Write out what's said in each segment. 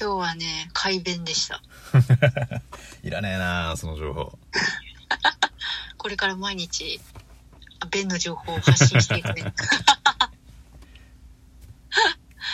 今日はね快便でした。いらねえなその情報。これから毎日あ便の情報を発信していくね。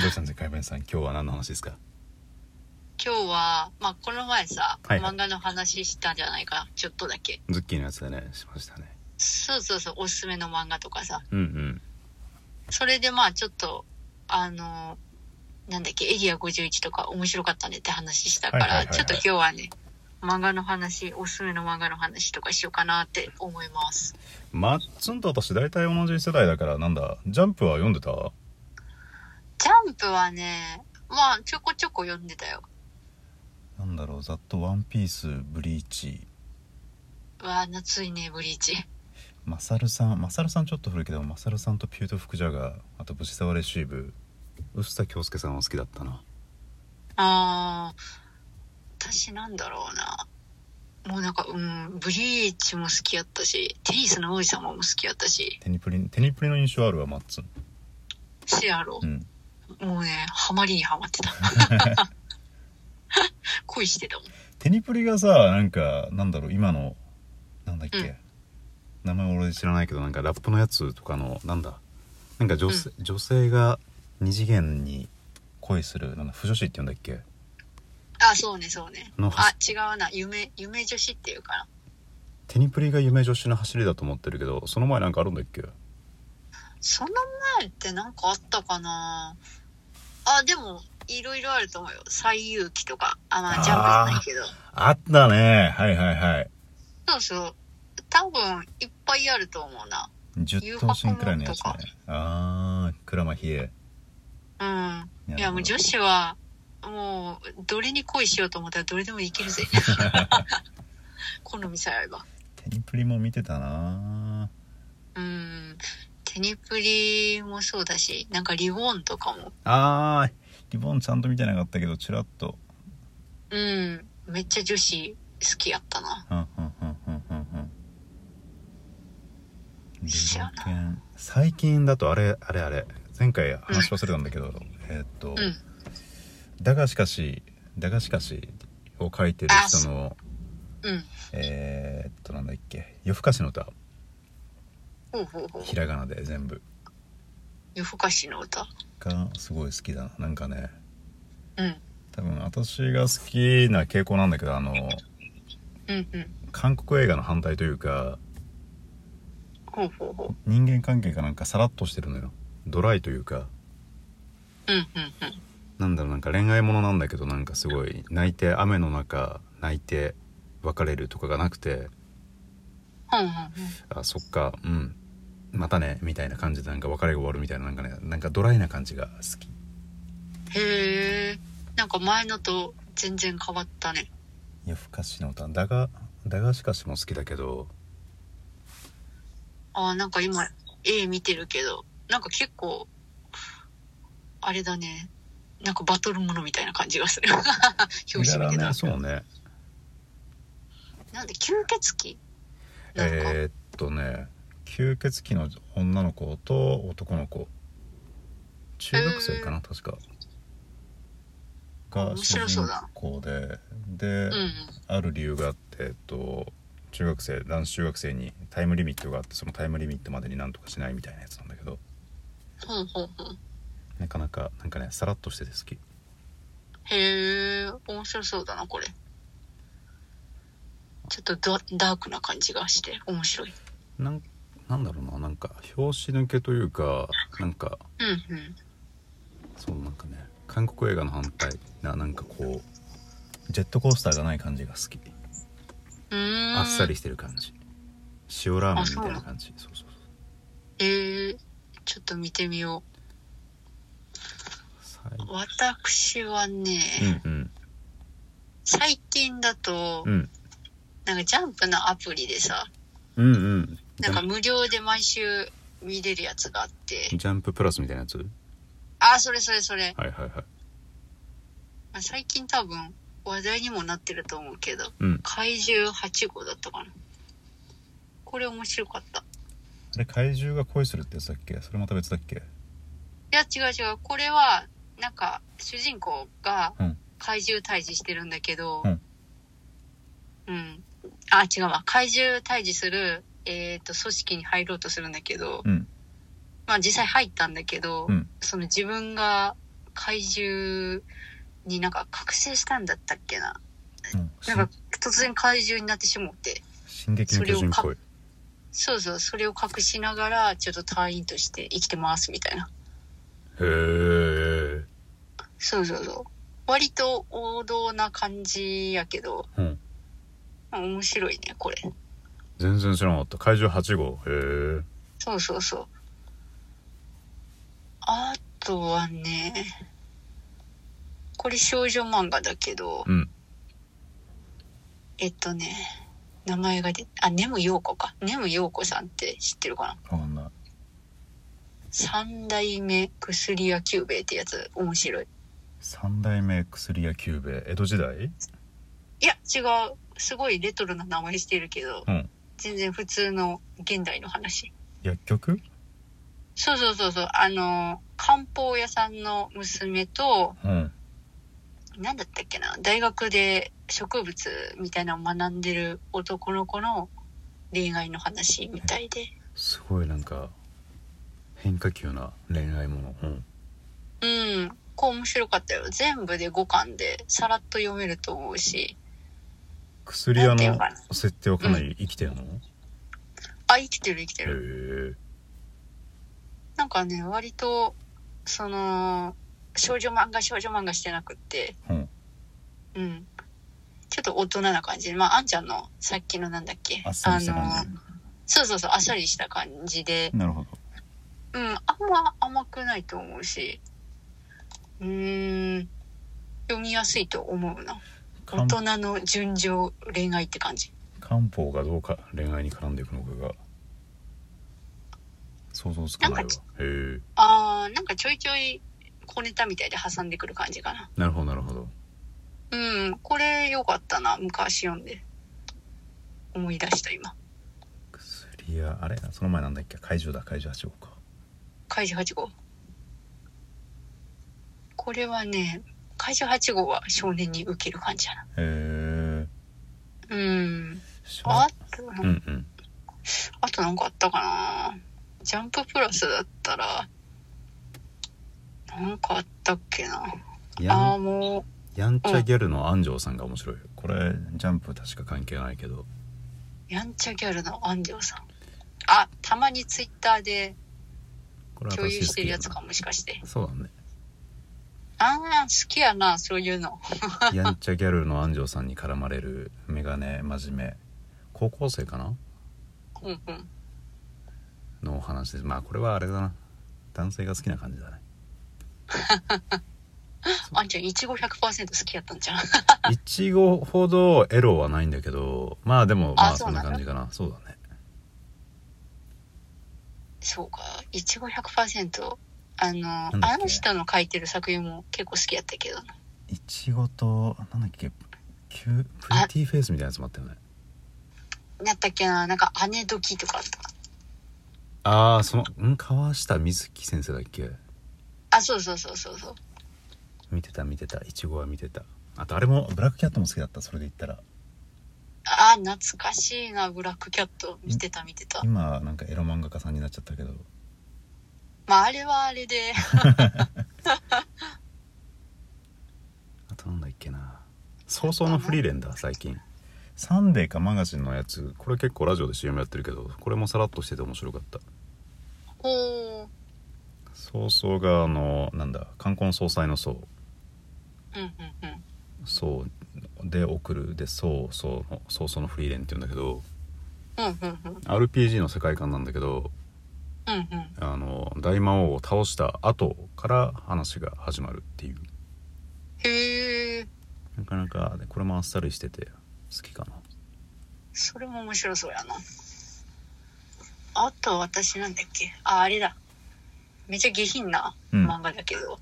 どうしたんですか海弁さん。今日は何の話ですか？今日はまあこの前さ、はいはい。漫画の話したじゃないか。ちょっとだけ。ズッキーのやつでねしましたね。そうそうそうおすすめの漫画とかさ。うんうん。それでまあちょっとあのなんだっけエリア51とか面白かったねって話したから、ちょっと今日はね漫画の話おすすめの漫画の話とかしようかなって思います。マッツンと私大体同じ世代だからなんだ？ジャンプは読んでた？ジャンプはねまあちょこちょこ読んでたよ。なんだろうざっと「ワンピースブリーチ。うわ夏いねブリーチ。マサルさんマサルさんちょっと古いけどマサルさんとピュート・フクジャガーあとブシサワレシーブ臼田恭介さんは好きだったな。あー私なんだろうな。もうなんかうんブリーチも好きやったしテニスの王子様も好きやったし。テニプリテニプリの印象あるわマッツン。シアロうん。もうねハマりにハマってた。恋してたもん。テニプリがさなんかなんだろう今のなんだっけ、うん。名前俺知らないけどなんかラップのやつとかのなんだ。なんか女性,、女性が二次元に恋するなんだ不女子って言うんだっけ？あそうねそうね。のあ違うな。夢夢女子っていうかな。テニプリが夢女子の走りだと思ってるけどその前なんかあるんだっけ？その前ってなんかあったかな。あでもいろいろあると思うよ。西遊記とか。あまあジャンプじゃないけど。あったね。はいはいはい。そうそう。多分いっぱいあると思うな。10頭身くらいのやつね。ああ鞍馬比叡うん。いいやもう女子はもうどれに恋しようと思ったらどれでもいけるぜ。好みさえあれば。テニプリも見てたな。うん。テニプリもそうだしなんかリボンとかも。あーリボンちゃんと見てなかったけどチラッと。うん。めっちゃ女子好きやったな。うんうんうんうんうんうん。最近だとあれあれあれ前回話し忘れたんだけど、えーっと、うん。だがしかしだがしかしを書いてる人のうん。えーっとなんだっけ夜更かしの歌。ひらがなで全部。夜更かしの歌？がすごい好きだな。なんかねうん。多分私が好きな傾向なんだけどあのうんうん。韓国映画の反対というか人間関係がなんかさらっとしてるのよドライというかうんうんうん。なんだろうなんか恋愛ものなんだけどなんかすごい泣いて雨の中泣いて別れるとかがなくてほうほうほうあそっかうん。またねみたいな感じでなんか別れが終わるみたいななんかねなんかドライな感じが好き。へえなんか前のと全然変わったね。夜更かしの歌だがだがしかしも好きだけど。あーなんか今絵見てるけどなんか結構あれだね。なんかバトルものみたいな感じがする。表紙見てたねそうね。なんで吸血鬼？えー、っとね吸血鬼の女の子と男の子。中学生かな、確か。が面主人公で。で、うんうん。ある理由があって、えっと、中学生男子中学生にタイムリミットがあってそのタイムリミットまでになんとかしないみたいなやつなんだけどなかなかなんかねさらっとしてて好き。へえ面白そうだなこれ。ちょっとダダークな感じがして面白い。なんなんだろうななんか表紙抜けというかなんかうんうん。そうなんかね韓国映画の反対ななんかこうジェットコースターがない感じが好き。あっさりしてる感じ。塩ラーメンみたいな感じ。そう。そうそうえー、ちょっと見てみよ最う私はね、うんうん。最近だと、うん。なんかジャンプのアプリでさうんうん。なんか無料で毎週見れるやつがあって。ジャンププラスみたいなやつ？はいあそれそれそれ、はいはいまあ、最近多分話題にもなってると思うけどうん。怪獣8号だったかな。これ面白かったあれ怪獣が恋するってやつだっけ？それまた別だっけ？いや違う違うこれはなんか主人公がうん怪獣退治してるんだけど、うん。うん。あ、違うわ。怪獣退治する、えっ、と、組織に入ろうとするんだけど、うん。まあ実際入ったんだけど、うんその自分が怪獣になんか覚醒したんだったっけな。うん。なんか突然怪獣になってしもって。進撃の巨人っぽい。そうそう、それを隠しながら、ちょっと隊員として生きてますみたいな。へえ。そうそうそう。割と王道な感じやけど、うん。まあ面白いね、これ。全然知らなかった。怪獣8号。へえ。そうそうそう。あとはね、これ少女漫画だけど、うん。えっとね、名前が出、あ、ネムヨーコか。ネムヨーコさんって知ってるかな？わかんない。三代目薬屋久兵衛ってやつ面白い。三代目薬屋久兵衛？江戸時代？いや、違う。すごいレトロな名前してるけど、うん。全然普通の現代の話。薬局？そうそうそうそう。あの、漢方屋さんの娘と、うん。なんだったっけな、大学で植物みたいなのを学んでる男の子の恋愛の話みたいで。すごいなんか、変化球な恋愛もの。うん。うん。こう面白かったよ。全部で5巻でさらっと読めると思うし。薬屋のなんていうかな？設定はかなり生きてるの、あ、生きてる生きてへる。え。なんかね、割と、その、少女漫画少女漫画してなくって、うん。うん。ちょっと大人な感じで。まあ、あんちゃんのさっきのなんだっけあの、そうそうそう、あっさりした感じで、なるほど。うん、あんま甘くないと思うし、うーん、読みやすいと思うな。大漢人の純情恋愛って感じ。漢方がどうか恋愛に絡んでいくのかが想像つかないわへえあー、なんかちょいちょい小ネタみたいで挟んでくる感じかな。なるほどなるほどうん、これ良かったな、昔読んで。思い出した今。薬屋あれ？その前なんだっけ？怪獣だ怪獣8号か怪獣8号。これはね、怪獣8号は少年に受ける感じやな。へえうん。あと、うんうんあとなんかあったかなジャンププラスだったら、なんかあったっけな。やあもやんちゃギャルの安城さんが面白い。これジャンプ確か関係ないけど。う、やんちゃギャルの安城さん。あ、たまにツイッターで共有してるやつかもしかして。そうだね。ああ、好きやな、そういうの。やんちゃギャルの安城さんに絡まれるメガネ真面目。高校生かな？うんうん。のお話です。まあこれはあれだな。男性が好きな感じだねあんちゃん、いちご100%好きやったんじゃん。いちごほどエロはないんだけどまあでもまあそんな感じかな。そうだね。そうか、いちご100%。あの、あの人の書いてる作品も結構好きやったけどな。いちごとなんだっけ？キュプリティフェイスみたいなやつもあったよね。やったっけな、なんか姉時とかあった。ああそのん？河下水希先生だっけ？あ、そうそうそうそうそう。見てた見てた。いちごは見てた。あとあれもブラックキャットも好きだった。それで言ったら。あー、懐かしいな、ブラックキャット。見てた見てた。今なんかエロ漫画家さんになっちゃったけど。まあ、あれはあれで、あとなんだっけな。早々のフリーレンだ最近。サンデーかマガジンのやつ。これ結構ラジオで CM やってるけどこれもさらっとしてて面白かった。ほう。早々があのなんだ冠婚葬祭の葬うんうんうん。そうで送るでそうそうの早々のフリーレンって言うんだけどうんうんうん。RPG の世界観なんだけどうんうん。あの大魔王を倒した後から話が始まるっていうへえ。なかなかこれもあっさりしてて好きかなそれも面白そうやな。あと私なんだっけ？あ、あれだ。めっちゃ下品なうん。漫画だけど、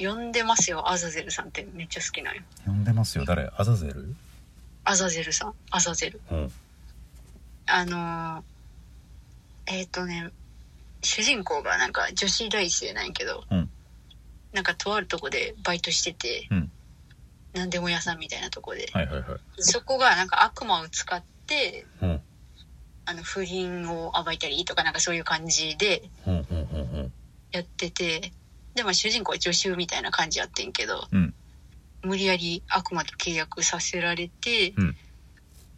読んでますよ、アザゼルさんってめっちゃ好きなんよ。呼んでますよ誰？アザゼル？アザゼルさん、アザゼル。うん。あのー、えっ、とね、主人公がなんか女子大生なんやけど、うん。なんかとあるとこでバイトしてて、うん。何でも屋さんみたいなとこで。はいはいはい。そこがなんか悪魔を使って、うん。あの、不倫を暴いたりとかなんかそういう感じでうんうんうんうんやってて、で、まあ主人公は助手みたいな感じやってんけど、うん。無理やり悪魔と契約させられて、うん。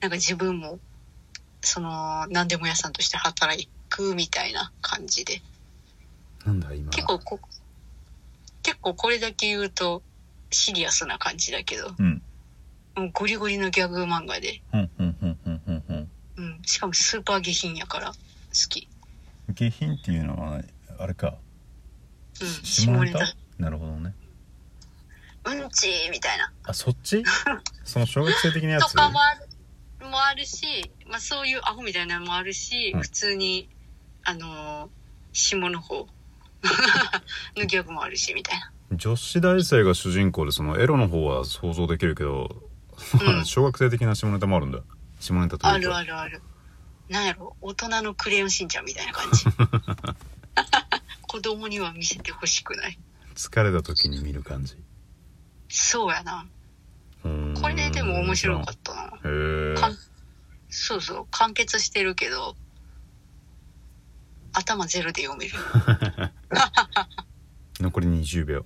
なんか自分も、その、何でも屋さんとして働くみたいな感じで。なんだ今。結構こ、結構これだけ言うとシリアスな感じだけど、うん。もうゴリゴリのギャグ漫画で、うん、しかもスーパー下品やから好き。下品っていうのはあれかうん、下ネタ下ネタ。なるほどねうんちーみたいな。あそっち？その小学生的なやつ？とかもある、もあるし、まあそういうアホみたいなのもあるし、うん普通に、あのー下の方 のギャグもあるし、みたいな。女子大生が主人公でそのエロの方は想像できるけど、うん 小学生的な下ネタもあるんだ下ネタというかあるあるある。なんやろ、大人のクレヨンしんちゃんみたいな感じ。子供には見せてほしくない。疲れた時に見る感じ？そうやな。これでも面白かったな。そうそう、完結してるけど、頭ゼロで読める。残り20秒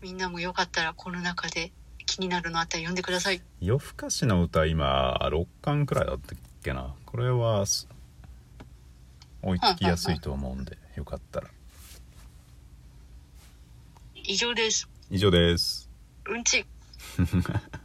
みんなもよかったらこの中で気になるのあったら読んでください。夜更かしの歌今6巻くらいだったっけな？これはす追いつきやすいと思うんでよかったら以上です。以上ですうんち。